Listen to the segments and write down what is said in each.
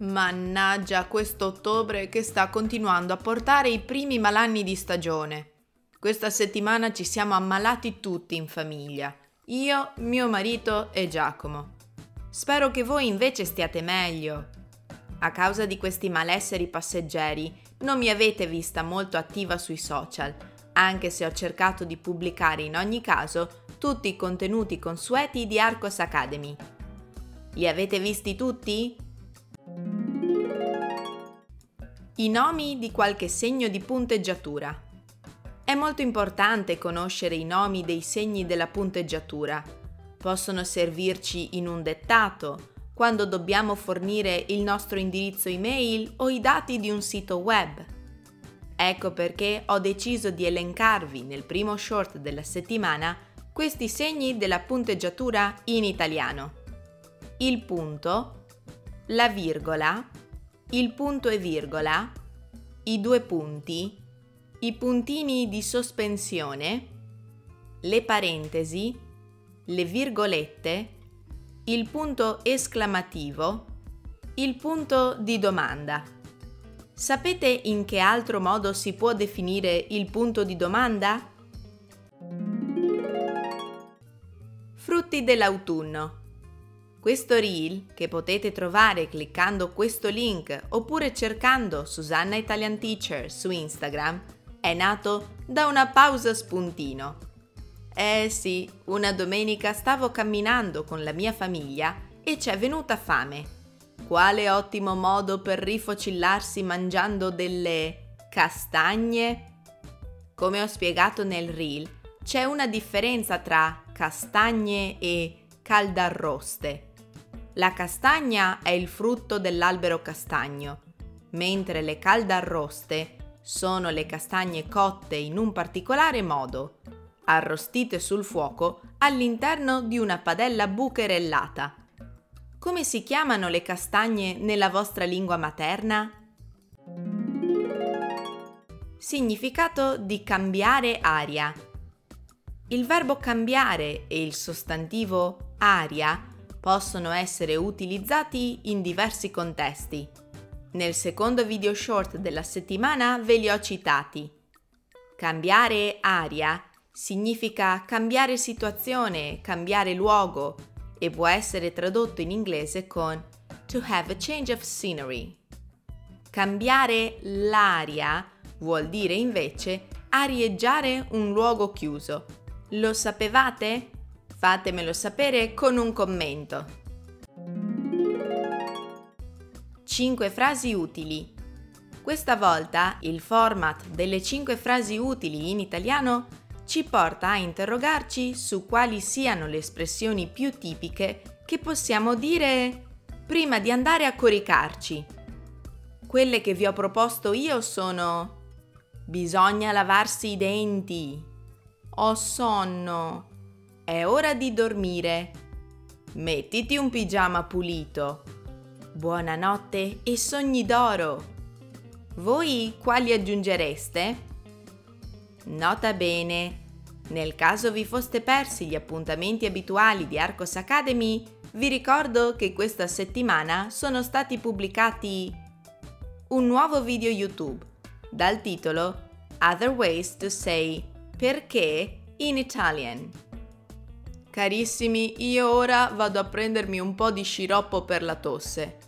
Mannaggia questo ottobre che sta continuando a portare i primi malanni di stagione. Questa settimana ci siamo ammalati tutti in famiglia. Io, mio marito e Giacomo. Spero che voi invece stiate meglio. A causa di questi malesseri passeggeri non mi avete vista molto attiva sui social, anche se ho cercato di pubblicare in ogni caso tutti i contenuti consueti di Arcos Academy. Li avete visti tutti? I nomi di qualche segno di punteggiatura. È molto importante conoscere i nomi dei segni della punteggiatura. Possono servirci in un dettato, quando dobbiamo fornire il nostro indirizzo email o i dati di un sito web. Ecco perché ho deciso di elencarvi nel primo short della settimana questi segni della punteggiatura in italiano. Il punto, la virgola, il punto e virgola, i due punti, i puntini di sospensione, le parentesi, le virgolette, il punto esclamativo, il punto di domanda. Sapete in che altro modo si può definire il punto di domanda? Frutti dell'autunno. Questo reel, che potete trovare cliccando questo link oppure cercando Susanna Italian Teacher su Instagram, è nato da una pausa spuntino. Eh sì, una domenica stavo camminando con la mia famiglia e ci è venuta fame. Quale ottimo modo per rifocillarsi mangiando delle castagne? Come ho spiegato nel reel, c'è una differenza tra castagne e caldarroste. La castagna è il frutto dell'albero castagno, mentre le caldarroste sono le castagne cotte in un particolare modo, arrostite sul fuoco all'interno di una padella bucherellata. Come si chiamano le castagne nella vostra lingua materna? Significato di cambiare aria. Il verbo cambiare e il sostantivo aria possono essere utilizzati in diversi contesti. Nel secondo video short della settimana ve li ho citati. Cambiare aria significa cambiare situazione, cambiare luogo e può essere tradotto in inglese con to have a change of scenery. Cambiare l'aria vuol dire invece arieggiare un luogo chiuso. Lo sapevate? Fatemelo sapere con un commento. 5 frasi utili. Questa volta il format delle 5 frasi utili in italiano ci porta a interrogarci su quali siano le espressioni più tipiche che possiamo dire prima di andare a coricarci. Quelle che vi ho proposto io sono bisogna lavarsi i denti, ho sonno, è ora di dormire. Mettiti un pigiama pulito. Buonanotte e sogni d'oro. Voi quali aggiungereste? Nota bene, nel caso vi foste persi gli appuntamenti abituali di Arcos Academy, vi ricordo che questa settimana sono stati pubblicati un nuovo video YouTube dal titolo Other Ways to Say Perché in Italian. Carissimi, io ora vado a prendermi un po' di sciroppo per la tosse.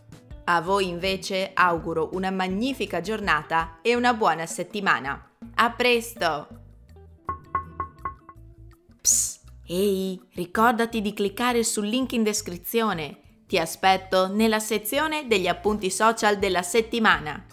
A voi invece auguro una magnifica giornata e una buona settimana. A presto! Psst, ehi, ricordati di cliccare sul link in descrizione. Ti aspetto nella sezione degli appunti social della settimana.